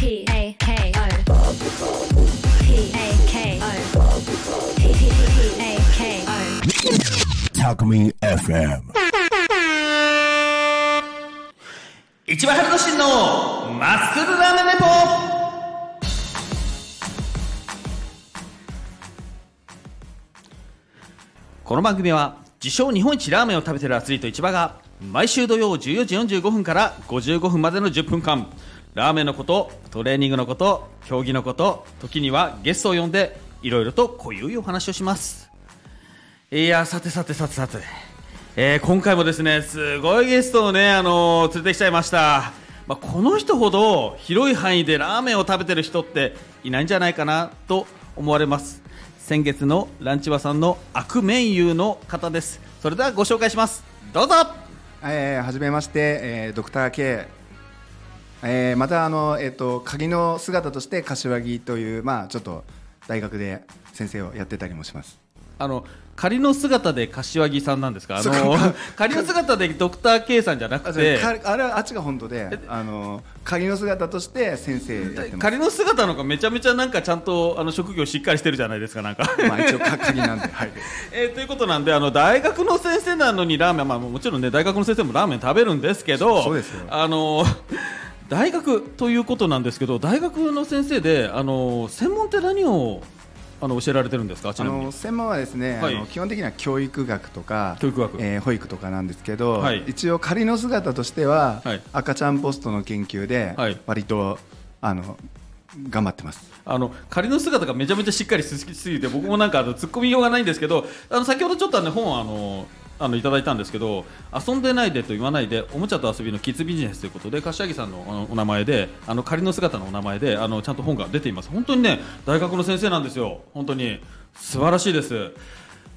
P A K O P A K O P A K O Talk FM. 一番春の真のマッスルラーメンレポこの番組は自称日本一ラーメンを食べてるアスリート市場が毎週土曜14時45分から55分までの10分間ラーメンのことトレーニングのこと競技のこと時にはゲストを呼んでいろいろと濃ゆいお話をします。いやさてさてさてさて、えー今回もですねすごいゲストをね、あのー連れてきちゃいました、まあ、この人ほど広い範囲でラーメンを食べてる人っていないんじゃないかなと思われます。先月のランチバさんの悪名優の方です。それではご紹介します。どうぞ。えー、はじめまして、えー、ドクター K、えー、またあの、えー、と鍵の姿として柏木という、まあ、ちょっと大学で先生をやってたりもします。あの仮の姿で柏木さんなんですか？あのか仮の姿でドクター K さんじゃなあくてかあれはあっちが本当であの鍵の姿として先生やってます。仮の姿の子めちゃめちゃなんかちゃんとあの職業しっかりしてるじゃないですかなんか。まあ一応なんで、はい、えーということなんであの大学の先生なのにラーメン、まあ、もちろんね大学の先生もラーメン食べるんですけどそうですよ。あの大学ということなんですけど大学の先生であの専門って何をあの教えられてるんですか？ちあの専門はですね、はい。あの基本的には教育学とか教育学。えー保育とかなんですけど、はい。一応仮の姿としては、はい。赤ちゃんポストの研究ではい。割と、あの頑張ってます。あの仮の姿がめちゃめちゃしっかりしすぎて僕もなんかあの突っ込みようがないんですけどあの先ほどちょっとあの本をあのあのいただいたんですけど遊んでないでと言わないでおもちゃと遊びのキッズビジネスということで柏木さんのお名前であの仮の姿のお名前であのちゃんと本が出ています。本当にね大学の先生なんですよ。本当に。素晴らしいです。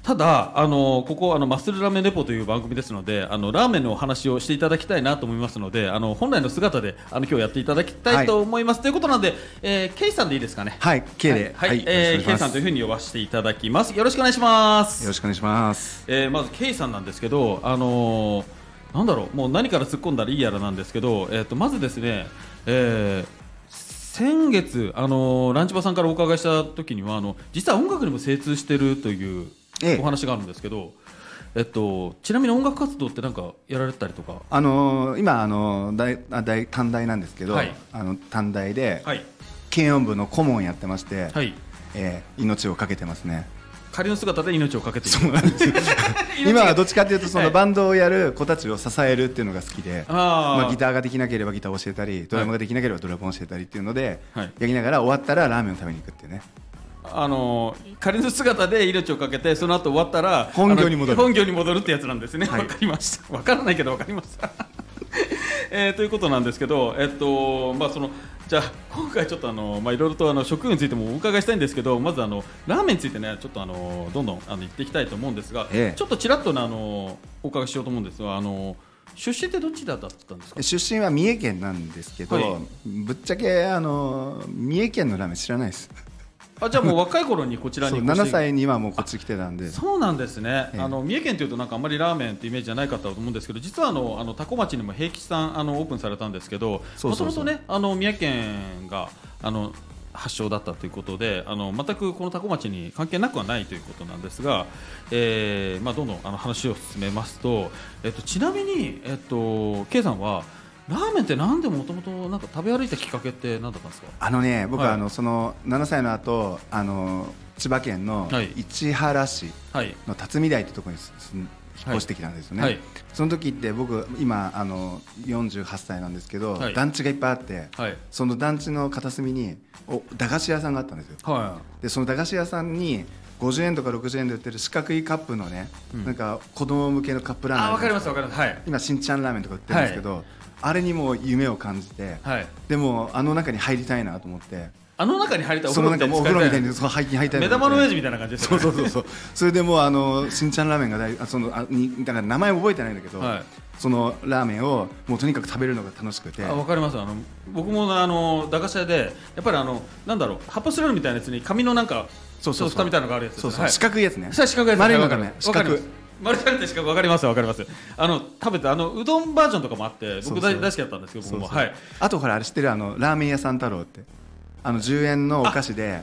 ただあのここあのマッスルラーメンレポという番組ですのであのラーメンのお話をしていただきたいなと思いますのであの本来の姿であの今日やっていただきたいと思います、ということなんで、えー、ケイさんでいいですかね？はい K で。はい、はいえー、よろしくお願いします。K さんというふうに呼ばせていただきます。よろしくお願いします。よろしくお願いします。えー、まず K さんなんですけど、あのーなんだろう、もう何から突っ込んだらいいやらなんですけど、えっ、とまずですね、えー先月、あのーランチバさんからお伺いした時にはあの実は音楽にも精通してるというええお話があるんですけど、えっとちなみに音楽活動ってなんかやられてたりとか、あのー今あのー大あ大短大なんですけど、はい。あの短大ではい。軽音部の顧問やってまして、はい、えー命をかけてますね。仮の姿で命をかけている。今はどっちかというとそはい。のバンドをやる子たちを支えるっていうのが好きで、あー。まあ、ギターができなければギターを教えたりドラムができなければドラムを教えたりっていうので、はい。やりながら終わったらラーメンを食べに行くっていうねあの仮の姿で命をかけてその後終わったら本業に戻る。本業に戻るってやつなんですね。わ、はい。かりました。わからないけどわかりました。えーということなんですけどえっとまあそのじゃあ今回ちょっとあのまあいろいろとあの職業についてもお伺いしたいんですけどまずあのラーメンについてねちょっとあのどんどんあの言っていきたいと思うんですが、ええ。ちょっとちらっとねあのお伺いしようと思うんですがあの出身ってどちらだったんですか？出身は三重県なんですけど、はい。ぶっちゃけあの三重県のラーメン知らないですあじゃあもう若い頃にこちらに越して7歳にはもうこっち来てたんで。そうなんですね、ええ。あの三重県というとなんかあんまりラーメンってイメージじゃないかったと思うんですけど実はあのあの多古町にも平吉さんあのオープンされたんですけどもともとねあの三重県があの発祥だったということであの全くこの多古町に関係なくはないということなんですが、えーまあ、どんどんあの話を進めますと、えっと、ちなみに、えっと、K さんはラーメンってなんでもともとなんか食べ歩いたきっかけって何だったんですか？あのね僕はい。はあのその7歳の後あの千葉県のはい。市原市はい。の辰巳台ってところに引っ越してきたんですよね、はい。その時って僕今あの48歳なんですけど、はい。団地がいっぱいあって、はい。その団地の片隅にお駄菓子屋さんがあったんですよ。はでその駄菓子屋さんに50円とか60円で売ってる四角いカップのね、うん。なんか子供向けのカップラーメンあわかりますあわかります。はい。今新ちゃんラーメンとか売ってるんですけど、あれにもう夢を感じて、はい。でもあの中に入りたいなと思って。あの中に入りたいお風呂なんかもうお風呂みたいににそう入りたい目玉の親父みたいな感じですそうそうそうそう。それでもうあの新ちゃんラーメンが大あそのあにだから名前覚えてないんだけど、はい。そのラーメンをもうとにかく食べるのが楽しくて。あわかります。あの僕もあの駄菓子屋でやっぱりあのなんだろう発泡スチロールみたいなやつに紙のなんかそうそうそう。蓋みたいなのがあるやつそうそう、はい。四角いやつね。四角いやつ丸いのがね四角マルちゃんってしかわかりますわかりますあの食べてあのうどんバージョンとかもあって僕大大好きだったんですけど僕も。はい。あとほらあれ知ってるあのラーメン屋さん太郎って。あの10円のお菓子で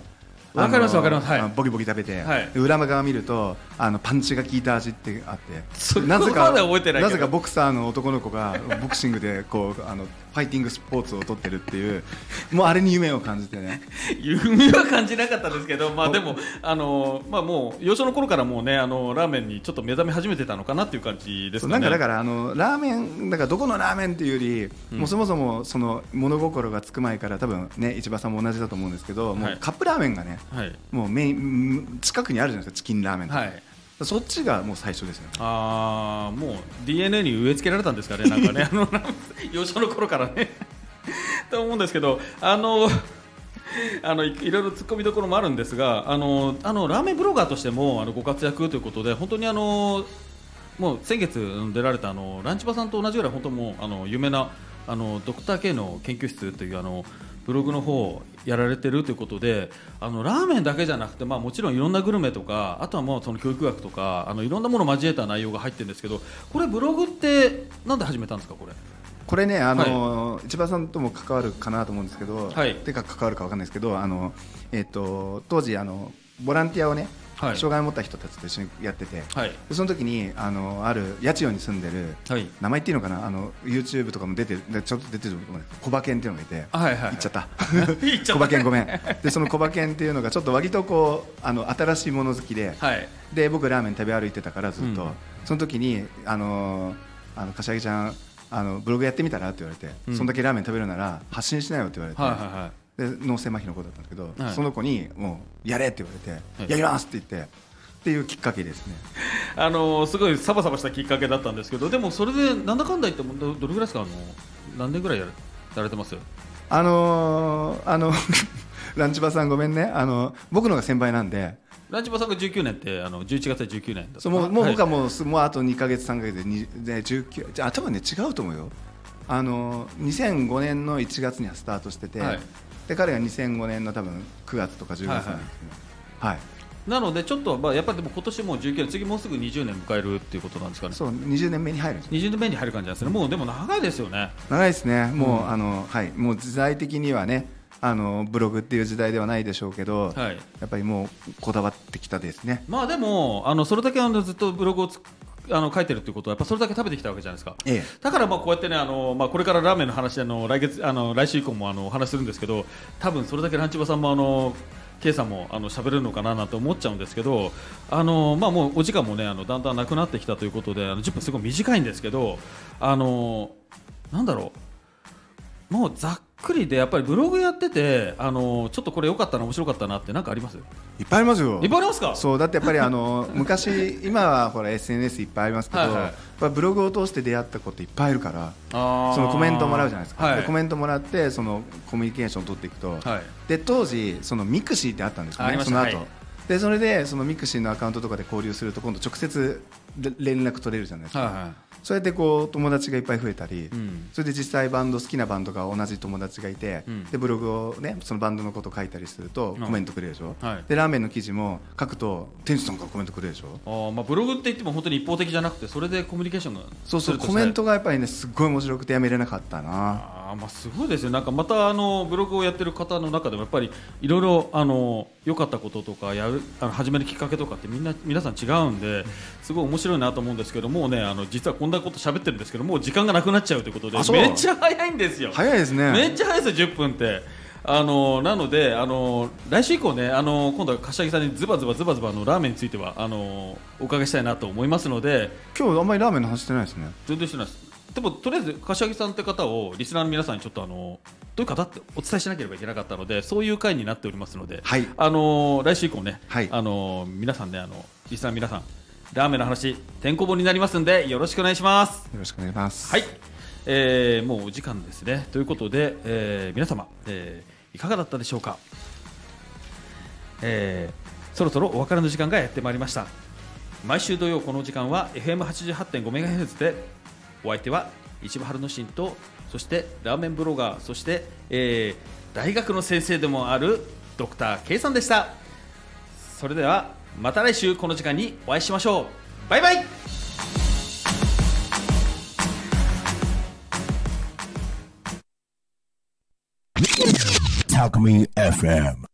わかりますわかります。はい。ボキボキ食べて、はい。で裏側見るとあのパンチが効いた味ってあって。なぜかなぜかボクサーの男の子がボクシングでこうあのファイティングスポーツを取ってるっていうもうあれに夢を感じてね。夢は感じなかったですけど、まあ、でも、あのまあ、もう幼少の頃からもうねあのラーメンにちょっと目覚め始めてたのかなっていう感じですかね。なんかだからあのラーメンだからどこのラーメンっていうより、もうそもそもその物心がつく前から多分ね市場さんも同じだと思うんですけど、もはい。うカップラーメンがねはい。もうメイン近くにあるじゃないですかチキンラーメンとか、はいそっちがもう最初ですよねあーもう DNA に植え付けられたんですかね、なんかね、あの幼少の頃からね。と思うんですけど、あのあのいいろいろ突っ込みどころもあるんですが、あのあのラーメンブロガーとしてもあのご活躍ということで、本当にあのもう先月出られたあのランチバさんと同じぐらい本当もうあの有名なあのドクター K の研究室というあのブログの方をやられてるということであのラーメンだけじゃなくて、まあ、もちろんいろんなグルメとかあとはもうその教育学とかあのいろんなものを交えた内容が入ってるんですけどこれブログってなんで始めたんですかこれ？これねあの、市場さんとも関わるかなと思うんですけど、はい。てか関わるかわかんないですけどあの、えっと当時あのボランティアをね、はい障害を持った人たちと一緒にやってて、その時にあのある八千代に住んでる、はい。名前っていうのかな？あの YouTube とかも出てちょっと出てると思うんですけどコバケンっていうのがいて、あはいはいはい。言っちゃった。言っちゃった。コバケンごめん。でそのコバケンっていうのがちょっと割とこうあの新しいもの好きで、はい。で僕ラーメン食べ歩いてたからずっと、うんその時にあのあの柏木ちゃんあのブログやってみたら？って言われて、うん。そんだけラーメン食べるなら発信しなよって言われて、脳性麻痺の子だったんだけど、はい。その子にもうやれって言われて、はい。やりますって言ってっていうきっかけですね。あのすごいサバサバしたきっかけだったんですけどでもそれでなんだかんだ言ってもどどれぐらいですか？あの何年ぐらいやられてます？あのーあの ランチバさんごめんね。あの僕のが先輩なんで。ランチバさんが19年ってあの11月で19年だそうもうもう僕はももうすもうあと2か月3か月でにで19じゃあ多分ね違うと思うよ。あの2005年の1月にはスタートしてて、はいで彼が2005年の多分9月とか10月なんですねはい、なのでちょっとまあやっぱりでも今年もう19年次もうすぐ20年迎えるっていうことなんですかね。そう20年目に入るんですよ。20年目に入る感じなんですね。もうでも長いですよね。長いですね。もう、うん。あのはい。もう時代的にはねあのブログっていう時代ではないでしょうけど、はい。やっぱりもうこだわってきたですね。まあでもあのそれだけあのずっとブログをつあの書いてるっていうことはやっぱそれだけ食べてきたわけじゃないですか。ええ。だからまあこうやってねあの、まあ、これからラーメンの話あの来月あの来週以降もあのお話しするんですけど多分それだけランチバさんもあの K さんもあの喋れるのかななんて思っちゃうんですけどあの、まあ、もうお時間もねあのだんだんなくなってきたということであの10分すごい短いんですけどあのなんだろう。もうざっくりでやっぱりブログやっててあのちょっとこれ良かったな面白かったなってなんかあります？いっぱいありますよ。いっぱいありますか？そうだってやっぱりあの 昔今はほら SNS いっぱいありますけど、はいはい。ブログを通して出会った子っていっぱいいるからそのコメントもらうじゃないですか、はい。でコメントもらってそのコミュニケーションを取っていくと、はい。で当時そのミクシーってあったんですよねその後、はいでそれでそのミクシーのアカウントとかで交流すると今度直接で連絡取れるじゃないですか、はいはい。そうやってこう友達がいっぱい増えたり、うん。それで実際バンド好きなバンドが同じ友達がいて、うん。でブログをねそのバンドのこと書いたりするとうん。コメントくれるでしょ、はい。でラーメンの記事も書くと店主さんからコメントくれるでしょ。あーまあブログって言っても本当に一方的じゃなくてそれでコミュニケーションがそうそうするとコメントがやっぱりねすっごい面白くてやめれなかったな。あーまあすごいですよ。なんかまたあのブログをやってる方の中でもやっぱりいろいろあの良かったこととかやるあの始めるきっかけとかってみんな皆さん違うんですごい面白いなと思うんですけどもうねあの実はこんなこと喋ってるんですけどもう時間がなくなっちゃうということでめっちゃ早いんですよ。早いですね。めっちゃ早いですよ10分って。あのなのであの来週以降ねあの今度は柏木さんにズバズバズバズバあのラーメンについてはあのお伺いしたいなと思いますので今日あんまりラーメンの話してないですね。全然してないです。でもとりあえず柏木さんって方をリスナーの皆さんにちょっとあのどういう方ってお伝えしなければいけなかったのでそういう回になっておりますので、はい。あの来週以降ね、はい。あの皆さんねあのリスナーの皆さんラーメンの話てんこ盛りになりますんでよろしくお願いします。よろしくお願いします。はい、えーもうお時間ですね。ということで、えー皆様、えーいかがだったでしょうか、えーそろそろお別れの時間がやってまいりました。毎週土曜この時間は FM88.5MHz でお相手は市場春之進とそしてラーメンブロガーそして、えー大学の先生でもあるドクター K さんでした。それではまた来週この時間にお会いしましょう。バイバイ。FM